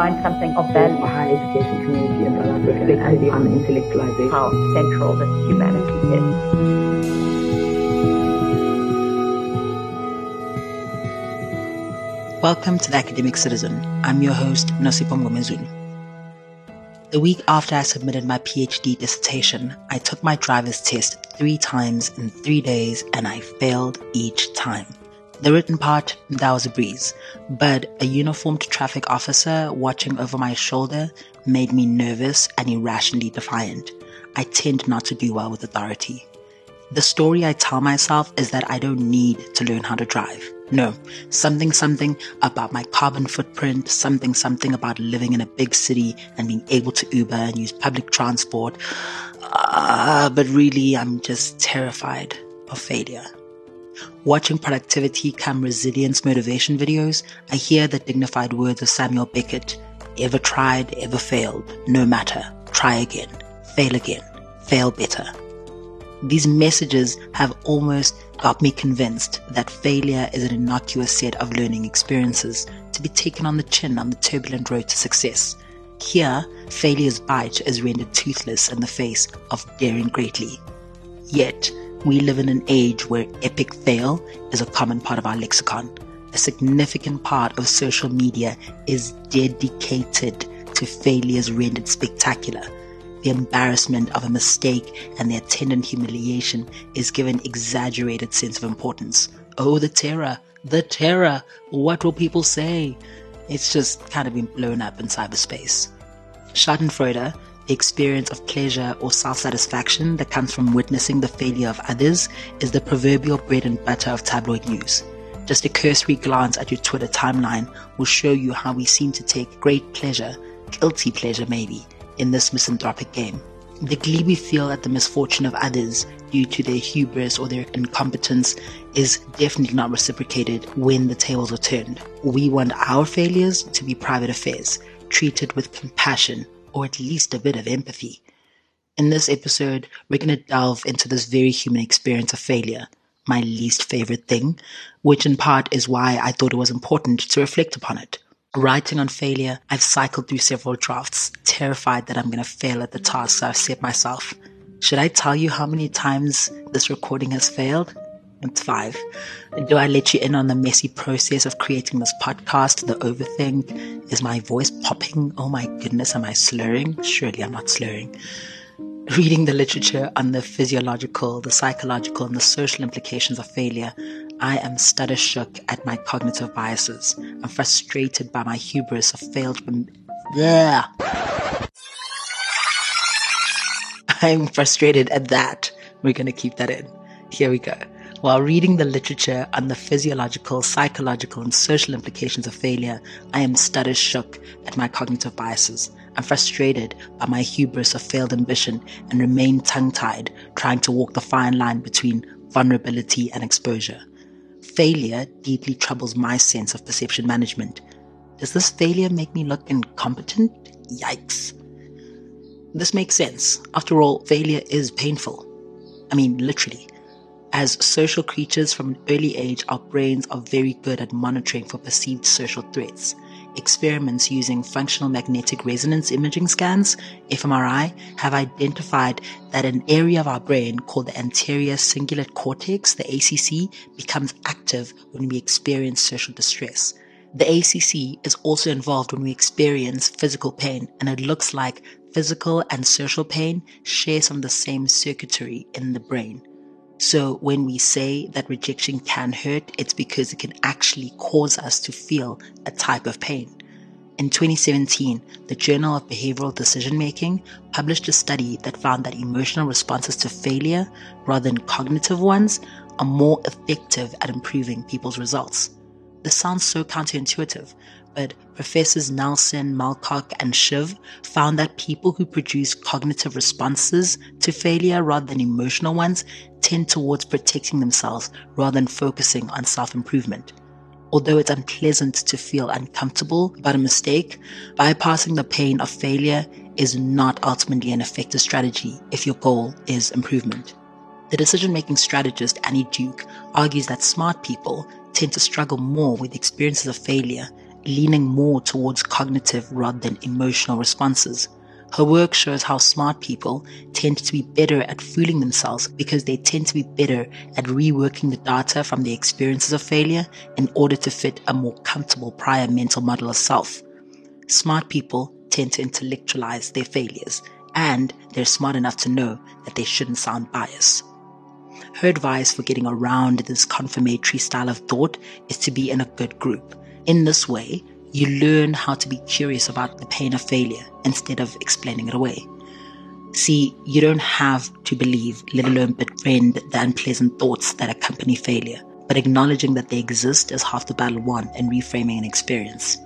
find something of value. A higher education community in South Africa and the unintellectualization. How central this humanity is. Welcome to the Academic Citizen. I'm your host, Nosipho Mngomezulu. The week after I submitted my PhD dissertation, I took my driver's test three times in three days and I failed each time. The written part, that was a breeze, but a uniformed traffic officer watching over my shoulder made me nervous and irrationally defiant. I tend not to do well with authority. The story I tell myself is that I don't need to learn how to drive. No, something something about my carbon footprint, something something about living in a big city and being able to Uber and use public transport. Uh, but really, I'm just terrified of failure. Watching productivity come resilience motivation videos, I hear the dignified words of Samuel Beckett ever tried, ever failed, no matter, try again, fail again, fail better. These messages have almost got me convinced that failure is an innocuous set of learning experiences to be taken on the chin on the turbulent road to success. Here, failure's bite is rendered toothless in the face of daring greatly. Yet, we live in an age where epic fail is a common part of our lexicon. A significant part of social media is dedicated to failures rendered spectacular. The embarrassment of a mistake and the attendant humiliation is given exaggerated sense of importance. Oh, the terror, the terror. What will people say? It's just kind of been blown up in cyberspace. Schadenfreude the experience of pleasure or self satisfaction that comes from witnessing the failure of others is the proverbial bread and butter of tabloid news. Just a cursory glance at your Twitter timeline will show you how we seem to take great pleasure, guilty pleasure maybe, in this misanthropic game. The glee we feel at the misfortune of others due to their hubris or their incompetence is definitely not reciprocated when the tables are turned. We want our failures to be private affairs, treated with compassion or at least a bit of empathy. In this episode, we're going to delve into this very human experience of failure, my least favorite thing, which in part is why I thought it was important to reflect upon it. Writing on failure, I've cycled through several drafts, terrified that I'm going to fail at the tasks I've set myself. Should I tell you how many times this recording has failed? It's five. Do I let you in on the messy process of creating this podcast? The overthink? Is my voice popping? Oh my goodness, am I slurring? Surely I'm not slurring. Reading the literature on the physiological, the psychological, and the social implications of failure, I am stutter shook at my cognitive biases. I'm frustrated by my hubris of failed. Yeah. I'm frustrated at that. We're going to keep that in. Here we go. While reading the literature on the physiological, psychological, and social implications of failure, I am stutter shook at my cognitive biases. I'm frustrated by my hubris of failed ambition and remain tongue tied, trying to walk the fine line between vulnerability and exposure. Failure deeply troubles my sense of perception management. Does this failure make me look incompetent? Yikes. This makes sense. After all, failure is painful. I mean, literally. As social creatures from an early age, our brains are very good at monitoring for perceived social threats. Experiments using functional magnetic resonance imaging scans, fMRI, have identified that an area of our brain called the anterior cingulate cortex, the ACC, becomes active when we experience social distress. The ACC is also involved when we experience physical pain, and it looks like physical and social pain share some of the same circuitry in the brain. So when we say that rejection can hurt, it's because it can actually cause us to feel a type of pain. In 2017, the Journal of Behavioral Decision Making published a study that found that emotional responses to failure, rather than cognitive ones, are more effective at improving people's results. This sounds so counterintuitive, but Professors Nelson, Malkoc, and Shiv found that people who produce cognitive responses to failure rather than emotional ones tend towards protecting themselves rather than focusing on self improvement. Although it's unpleasant to feel uncomfortable about a mistake, bypassing the pain of failure is not ultimately an effective strategy if your goal is improvement. The decision making strategist Annie Duke argues that smart people tend to struggle more with experiences of failure leaning more towards cognitive rather than emotional responses. Her work shows how smart people tend to be better at fooling themselves because they tend to be better at reworking the data from their experiences of failure in order to fit a more comfortable prior mental model of self. Smart people tend to intellectualize their failures and they're smart enough to know that they shouldn't sound biased. Her advice for getting around this confirmatory style of thought is to be in a good group. In this way, you learn how to be curious about the pain of failure instead of explaining it away. See, you don't have to believe, let alone befriend the unpleasant thoughts that accompany failure, but acknowledging that they exist is half the battle won in reframing an experience.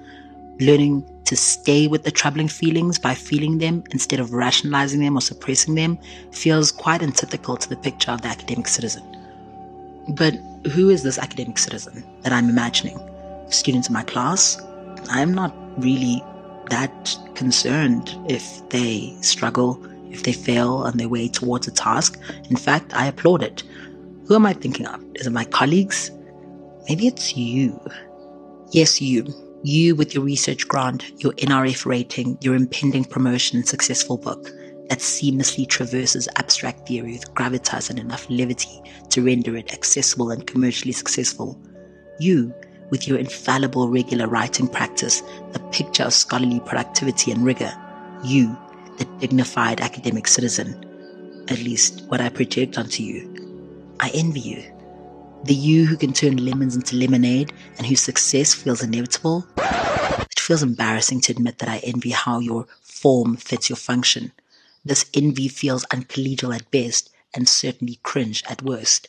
Learning to stay with the troubling feelings by feeling them instead of rationalizing them or suppressing them feels quite antithetical to the picture of the academic citizen. But who is this academic citizen that I'm imagining? Students in my class? I'm not really that concerned if they struggle, if they fail on their way towards a task. In fact, I applaud it. Who am I thinking of? Is it my colleagues? Maybe it's you. Yes, you you with your research grant, your NRF rating, your impending promotion and successful book that seamlessly traverses abstract theory with gravitas and enough levity to render it accessible and commercially successful. You, with your infallible regular writing practice, the picture of scholarly productivity and rigor. You, the dignified academic citizen. At least what I project onto you. I envy you. The you who can turn lemons into lemonade and whose success feels inevitable. It feels embarrassing to admit that I envy how your form fits your function. This envy feels uncollegial at best and certainly cringe at worst.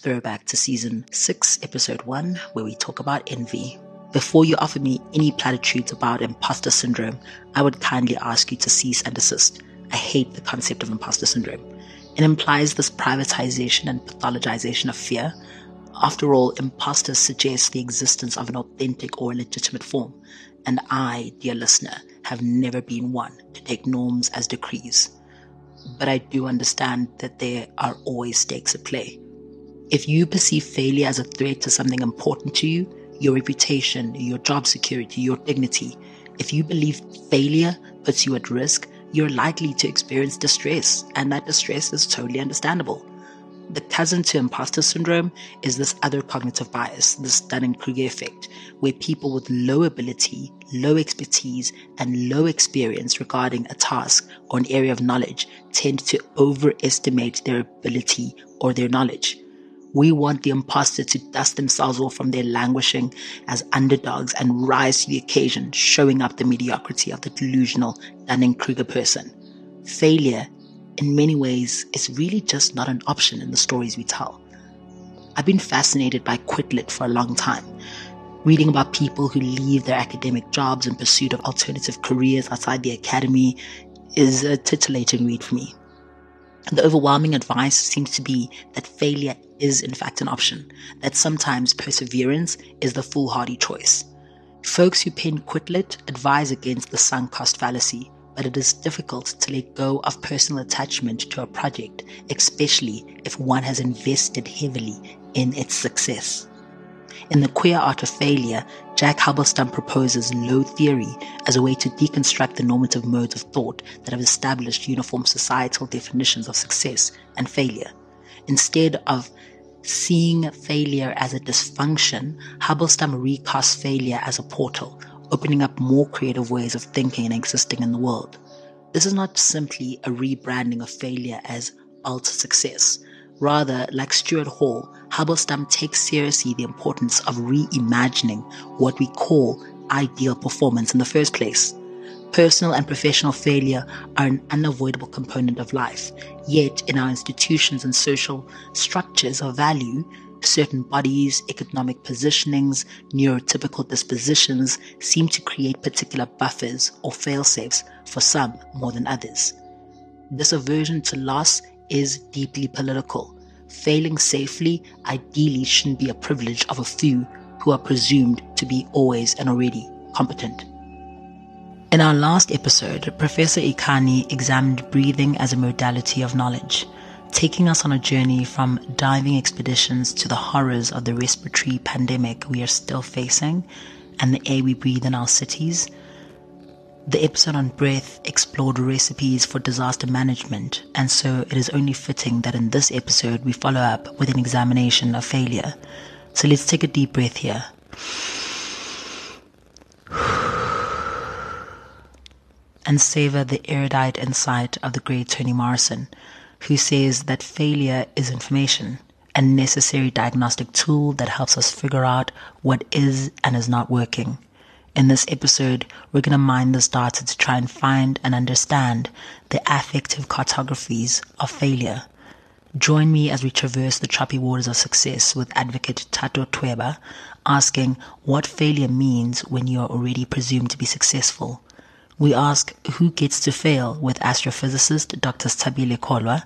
Throwback to season 6, episode 1, where we talk about envy. Before you offer me any platitudes about imposter syndrome, I would kindly ask you to cease and desist. I hate the concept of imposter syndrome. It implies this privatization and pathologization of fear. After all, imposters suggest the existence of an authentic or legitimate form, and I, dear listener, have never been one to take norms as decrees. But I do understand that there are always stakes at play. If you perceive failure as a threat to something important to you, your reputation, your job security, your dignity, if you believe failure puts you at risk, you're likely to experience distress, and that distress is totally understandable. The cousin to imposter syndrome is this other cognitive bias, this Dunning Kruger effect, where people with low ability, low expertise, and low experience regarding a task or an area of knowledge tend to overestimate their ability or their knowledge. We want the imposter to dust themselves off from their languishing as underdogs and rise to the occasion, showing up the mediocrity of the delusional Dunning Kruger person. Failure, in many ways, is really just not an option in the stories we tell. I've been fascinated by Quit Lit for a long time. Reading about people who leave their academic jobs in pursuit of alternative careers outside the academy is a titillating read for me. The overwhelming advice seems to be that failure is in fact an option, that sometimes perseverance is the foolhardy choice. Folks who pen Quit Lit advise against the sunk cost fallacy, but it is difficult to let go of personal attachment to a project, especially if one has invested heavily in its success. In The Queer Art of Failure, Jack Halberstam proposes low theory as a way to deconstruct the normative modes of thought that have established uniform societal definitions of success and failure. Instead of seeing failure as a dysfunction, Halberstam recasts failure as a portal, opening up more creative ways of thinking and existing in the world. This is not simply a rebranding of failure as alt success, Rather, like Stuart Hall, Halberstam takes seriously the importance of reimagining what we call ideal performance in the first place. Personal and professional failure are an unavoidable component of life, yet in our institutions and social structures of value, certain bodies, economic positionings, neurotypical dispositions seem to create particular buffers or fail-safes for some more than others. This aversion to loss is deeply political. Failing safely ideally shouldn't be a privilege of a few who are presumed to be always and already competent. In our last episode, Professor Ikani examined breathing as a modality of knowledge, taking us on a journey from diving expeditions to the horrors of the respiratory pandemic we are still facing and the air we breathe in our cities. The episode on breath explored recipes for disaster management, and so it is only fitting that in this episode we follow up with an examination of failure. So let's take a deep breath here. And savor the erudite insight of the great Toni Morrison, who says that failure is information, a necessary diagnostic tool that helps us figure out what is and is not working. In this episode, we're going to mine this data to try and find and understand the affective cartographies of failure. Join me as we traverse the choppy waters of success with advocate Thato Toeba, asking what failure means when you are already presumed to be successful. We ask who gets to fail with astrophysicist Dr. Sthabile Kolwa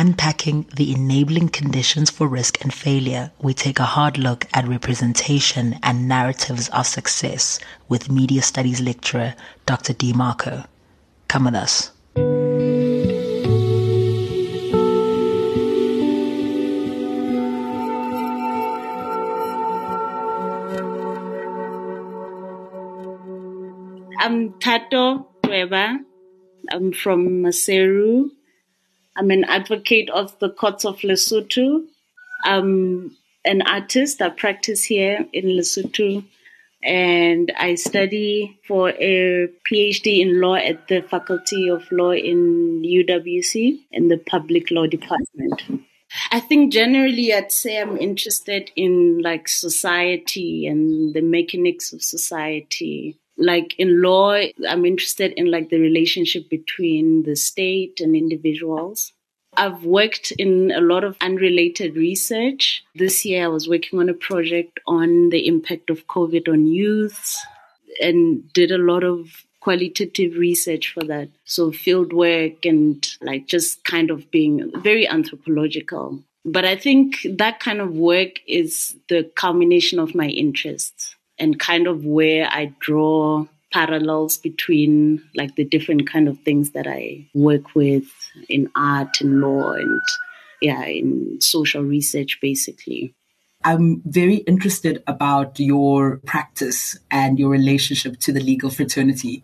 Unpacking the enabling conditions for risk and failure, we take a hard look at representation and narratives of success with media studies lecturer Dr. Dee Marco. Come with us. I'm Thato Toeba. I'm from Maseru, I'm an advocate of the courts of Lesotho. I'm an artist. I practice here in Lesotho and I study for a PhD in law at the Faculty of Law in UWC in the Public Law Department. I think generally I'd say I'm interested in like society and the mechanics of society. Like in law, I'm interested in like the relationship between the state and individuals. I've worked in a lot of unrelated research. This year, I was working on a project on the impact of COVID on youths and did a lot of qualitative research for that. So, field work and like just kind of being very anthropological. But I think that kind of work is the culmination of my interests and kind of where I draw parallels between like the different kind of things that I work with in art and law and yeah, in social research basically. I'm very interested about your practice and your relationship to the legal fraternity.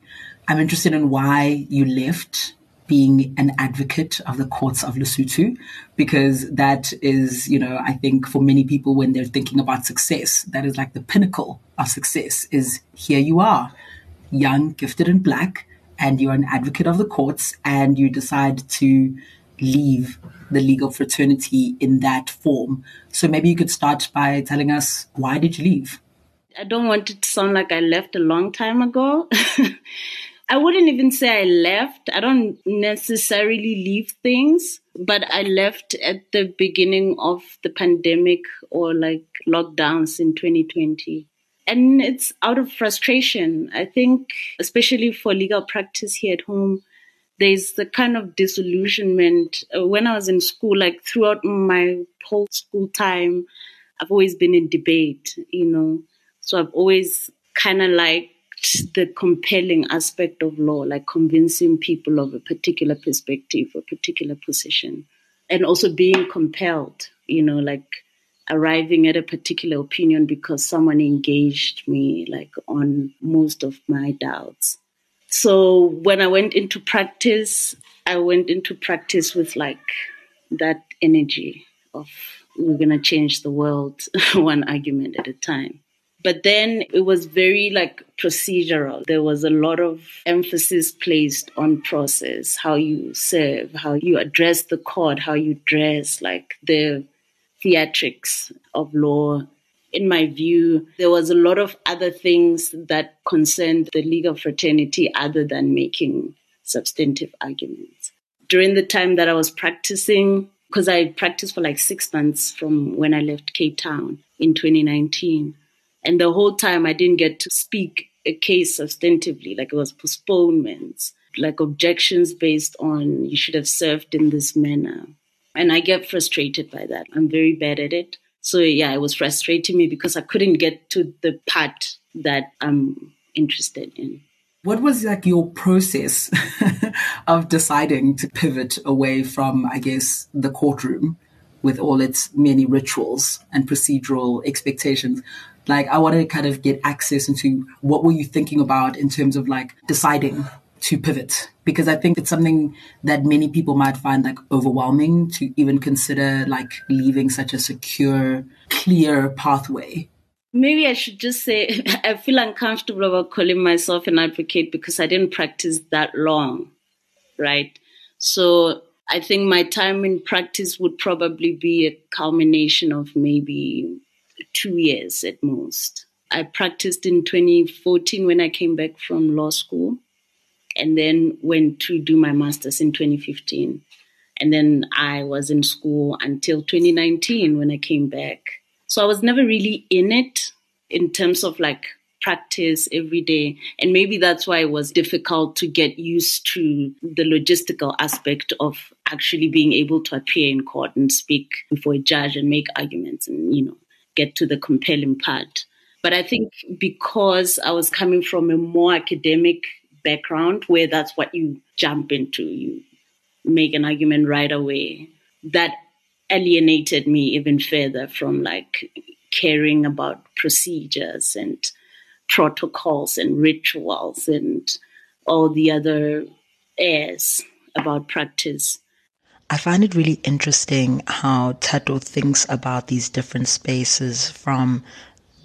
I'm interested in why you left being an advocate of the courts of Lesotho, because that is, you know, I think for many people when they're thinking about success, that is like the pinnacle of success is here you are young, gifted, and black, and you're an advocate of the courts, and you decide to leave the legal fraternity in that form. So maybe you could start by telling us why did you leave? I don't want it to sound like I left a long time ago. I wouldn't even say I left. I don't necessarily leave things, but I left at the beginning of the pandemic or like lockdowns in 2020. And it's out of frustration. I think, especially for legal practice here at home, there's the kind of disillusionment. Uh, when I was in school, like throughout my whole school time, I've always been in debate, you know. So I've always kind of liked the compelling aspect of law, like convincing people of a particular perspective, a particular position, and also being compelled, you know, like arriving at a particular opinion because someone engaged me like on most of my doubts. So when I went into practice, I went into practice with like that energy of we're going to change the world one argument at a time. But then it was very like procedural. There was a lot of emphasis placed on process, how you serve, how you address the court, how you dress, like the theatrics of law. In my view, there was a lot of other things that concerned the legal fraternity other than making substantive arguments. During the time that I was practicing, because I practiced for like six months from when I left Cape Town in 2019. And the whole time I didn't get to speak a case substantively, like it was postponements, like objections based on you should have served in this manner. And I get frustrated by that. I'm very bad at it. So yeah, it was frustrating me because I couldn't get to the part that I'm interested in. What was like your process of deciding to pivot away from, I guess, the courtroom with all its many rituals and procedural expectations Like, I want to kind of get access into what were you thinking about in terms of like deciding to pivot? Because I think it's something that many people might find like overwhelming to even consider like leaving such a secure, clear pathway. Maybe I should just say I feel uncomfortable about calling myself an advocate because I didn't practice that long, right? So I think my time in practice would probably be a culmination of maybe two years at most. I practiced in 2014 when I came back from law school, and then went to do my master's in 2015. And then I was in school until 2019 when I came back. So I was never really in it in terms of like practice every day. And maybe that's why it was difficult to get used to the logistical aspect of actually being able to appear in court and speak before a judge and make arguments and, you know, get to the compelling part. But I think because I was coming from a more academic background where that's what you jump into, you make an argument right away, that alienated me even further from like caring about procedures and protocols and rituals and all the other airs about practice. I find it really interesting how Thato thinks about these different spaces from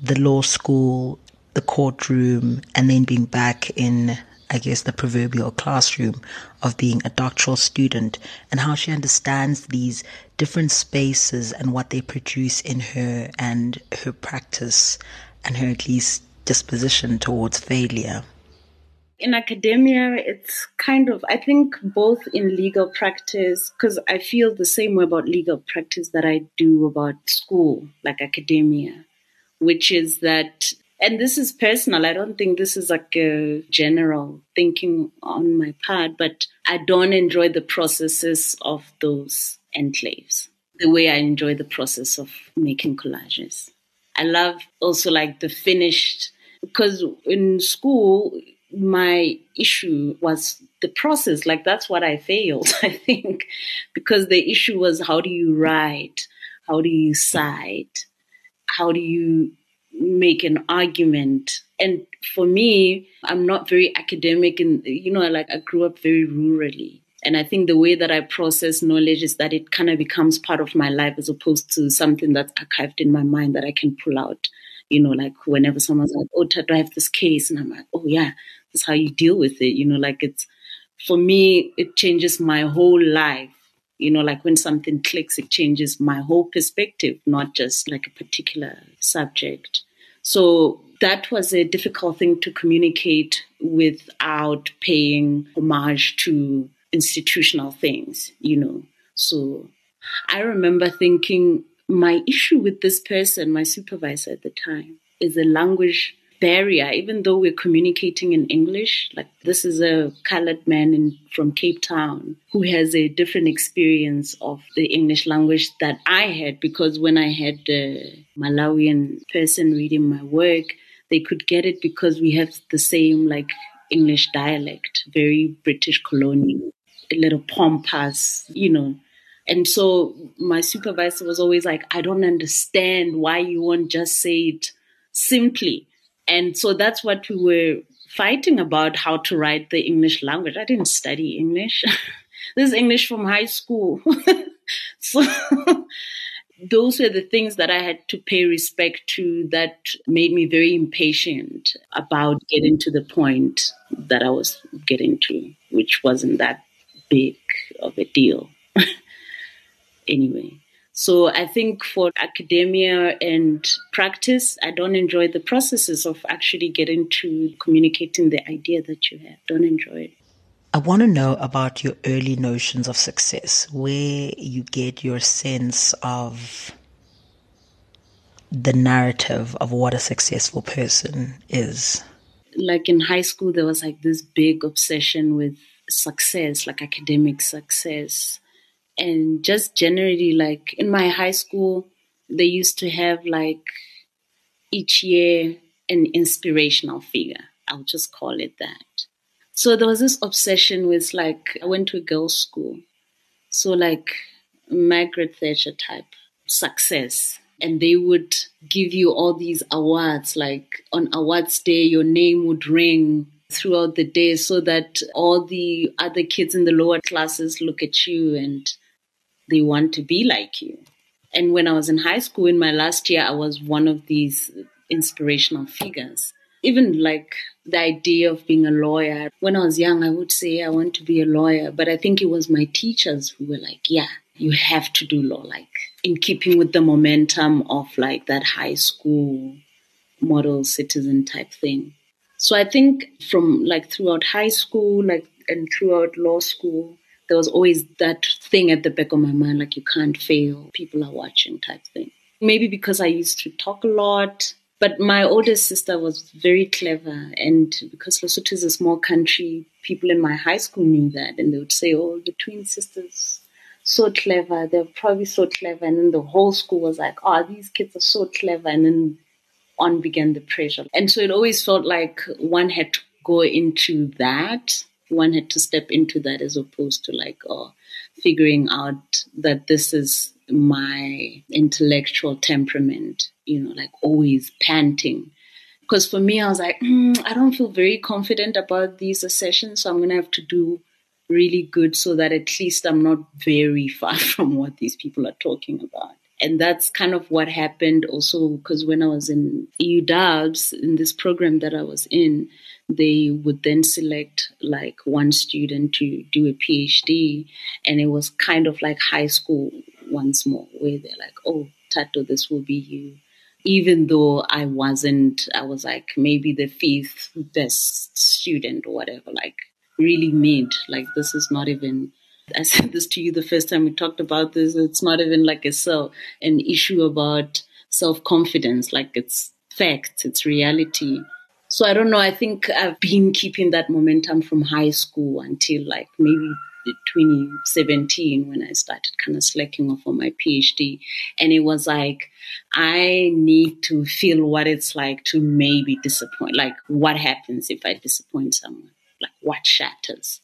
the law school, the courtroom, and then being back in, I guess, the proverbial classroom of being a doctoral student, and how she understands these different spaces and what they produce in her and her practice and her at least disposition towards failure in academia, it's kind of, I think, both in legal practice, because I feel the same way about legal practice that I do about school, like academia, which is that, and this is personal, I don't think this is like a general thinking on my part, but I don't enjoy the processes of those enclaves the way I enjoy the process of making collages. I love also like the finished, because in school, my issue was the process. Like that's what I failed, I think, because the issue was how do you write? How do you cite? How do you make an argument? And for me, I'm not very academic and, you know, like I grew up very rurally. And I think the way that I process knowledge is that it kind of becomes part of my life as opposed to something that's archived in my mind that I can pull out. You know, like whenever someone's like, oh, do I have this case? And I'm like, oh, yeah, is how you deal with it. You know, like it's for me, it changes my whole life. You know, like when something clicks, it changes my whole perspective, not just like a particular subject. So that was a difficult thing to communicate without paying homage to institutional things, you know. So I remember thinking my issue with this person, my supervisor at the time, is a language barrier, even though we're communicating in English. Like this is a colored man in, from Cape Town who has a different experience of the English language that I had because when I had a Malawian person reading my work, they could get it because we have the same like English dialect, very British colonial, a little pompous, you know. And so my supervisor was always like, I don't understand why you won't just say it simply and so that's what we were fighting about how to write the English language. I didn't study English. this is English from high school. so those were the things that I had to pay respect to that made me very impatient about getting to the point that I was getting to, which wasn't that big of a deal. anyway. So I think for academia and practice, I don't enjoy the processes of actually getting to communicating the idea that you have. Don't enjoy it. I want to know about your early notions of success, where you get your sense of the narrative of what a successful person is. Like in high school, there was like this big obsession with success, like academic success and just generally like in my high school they used to have like each year an inspirational figure. I'll just call it that. So there was this obsession with like i went to a girls school. So like margaret thatcher type success. And they would give you all these awards. Like on awards day, your name would ring throughout the day so that all the other kids in the lower classes look at you and they want to be like you. And when I was in high school in my last year, I was one of these inspirational figures. Even like the idea of being a lawyer. When I was young, I would say I want to be a lawyer, but I think it was my teachers who were like, yeah, you have to do law, like in keeping with the momentum of like that high school model citizen type thing. So I think from like throughout high school, like and throughout law school, there was always that thing at the back of my mind, like you can't fail, people are watching type thing. Maybe because I used to talk a lot, but my older sister was very clever. And because Lesotho is a small country, people in my high school knew that. And they would say, oh, the twin sisters, so clever. They're probably so clever. And then the whole school was like, oh, these kids are so clever. And then on began the pressure. And so it always felt like one had to go into that. One had to step into that as opposed to like, oh, figuring out that this is my intellectual temperament, you know, like always panting. Because for me, I was like, mm, I don't feel very confident about these sessions, so I'm going to have to do really good so that at least I'm not very far from what these people are talking about. And that's kind of what happened also because when I was in UWC, in this program that I was in, they would then select like one student to do a PhD. And it was kind of like high school once more, where they're like, oh, Thato, this will be you. Even though I wasn't, I was like maybe the fifth best student or whatever, like really mid. Like this is not even I said this to you the first time we talked about this. It's not even like a so an issue about self confidence. Like it's fact, it's reality. So I don't know. I think I've been keeping that momentum from high school until like maybe 2017 when I started kind of slacking off on my PhD. And it was like, I need to feel what it's like to maybe disappoint. Like, what happens if I disappoint someone? Like, what shatters?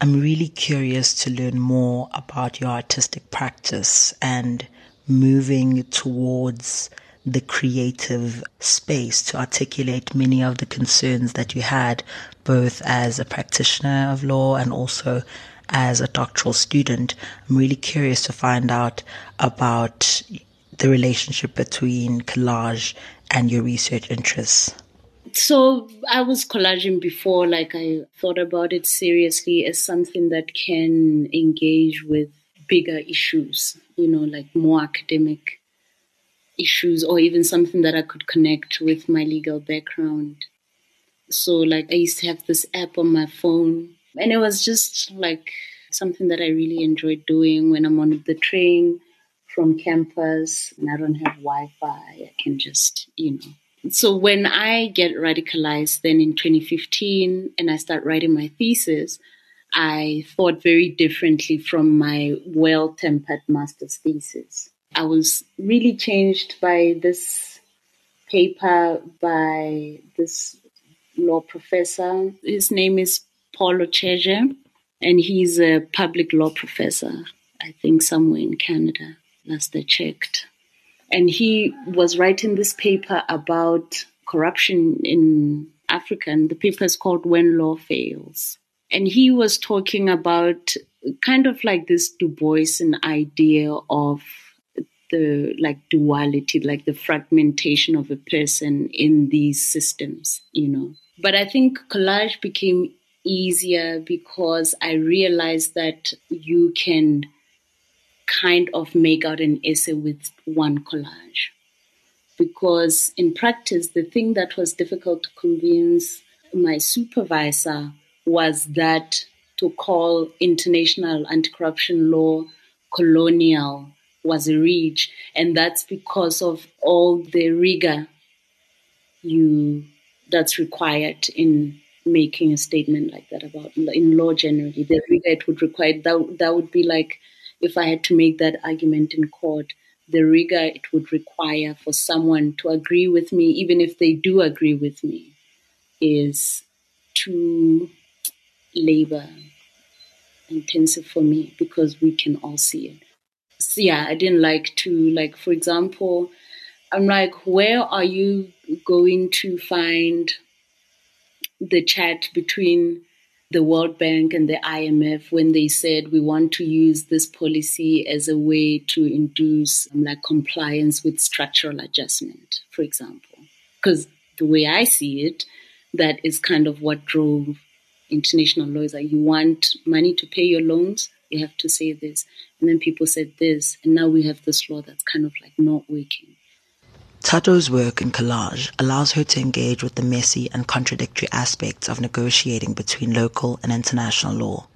I'm really curious to learn more about your artistic practice and moving towards the creative space to articulate many of the concerns that you had, both as a practitioner of law and also as a doctoral student. I'm really curious to find out about the relationship between collage and your research interests so I was collaging before, like I thought about it seriously as something that can engage with bigger issues, you know, like more academic issues, or even something that I could connect with my legal background. So, like, I used to have this app on my phone, and it was just like something that I really enjoyed doing when I'm on the train from campus and I don't have Wi Fi. I can just, you know, so when I get radicalized then in 2015 and I start writing my thesis, I thought very differently from my well tempered master's thesis. I was really changed by this paper by this law professor. His name is Paulo Ocheje, and he's a public law professor, I think somewhere in Canada, last I checked. And he was writing this paper about corruption in Africa, and the paper is called When Law Fails. And he was talking about kind of like this Du Boisian idea of the like duality, like the fragmentation of a person in these systems, you know. But I think collage became easier because I realized that you can kind of make out an essay with one collage. Because in practice, the thing that was difficult to convince my supervisor was that to call international anti corruption law colonial was a reach. And that's because of all the rigor you that's required in making a statement like that about in law generally. The rigor it would require that, that would be like if I had to make that argument in court, the rigor it would require for someone to agree with me, even if they do agree with me, is too labor intensive for me because we can all see it. Yeah, I didn't like to like, for example, I'm like, where are you going to find the chat between the World Bank and the IMF when they said we want to use this policy as a way to induce um, like compliance with structural adjustment, for example. Because the way I see it, that is kind of what drove international laws. Like you want money to pay your loans, you have to say this. And then people said this, and now we have this law that's kind of like not working. Thato's work in collage allows her to engage with the messy and contradictory aspects of negotiating between local and international law,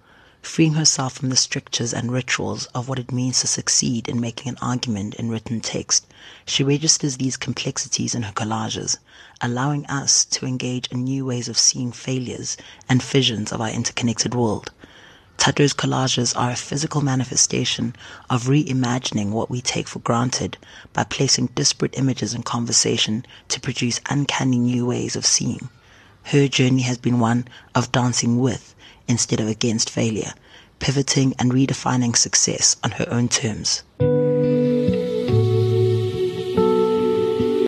freeing herself from the strictures and rituals of what it means to succeed in making an argument in written text. She registers these complexities in her collages, allowing us to engage in new ways of seeing failures and visions of our interconnected world. Thato's collages are a physical manifestation of reimagining what we take for granted by placing disparate images in conversation to produce uncanny new ways of seeing. Her journey has been one of dancing with instead of against failure, pivoting and redefining success on her own terms.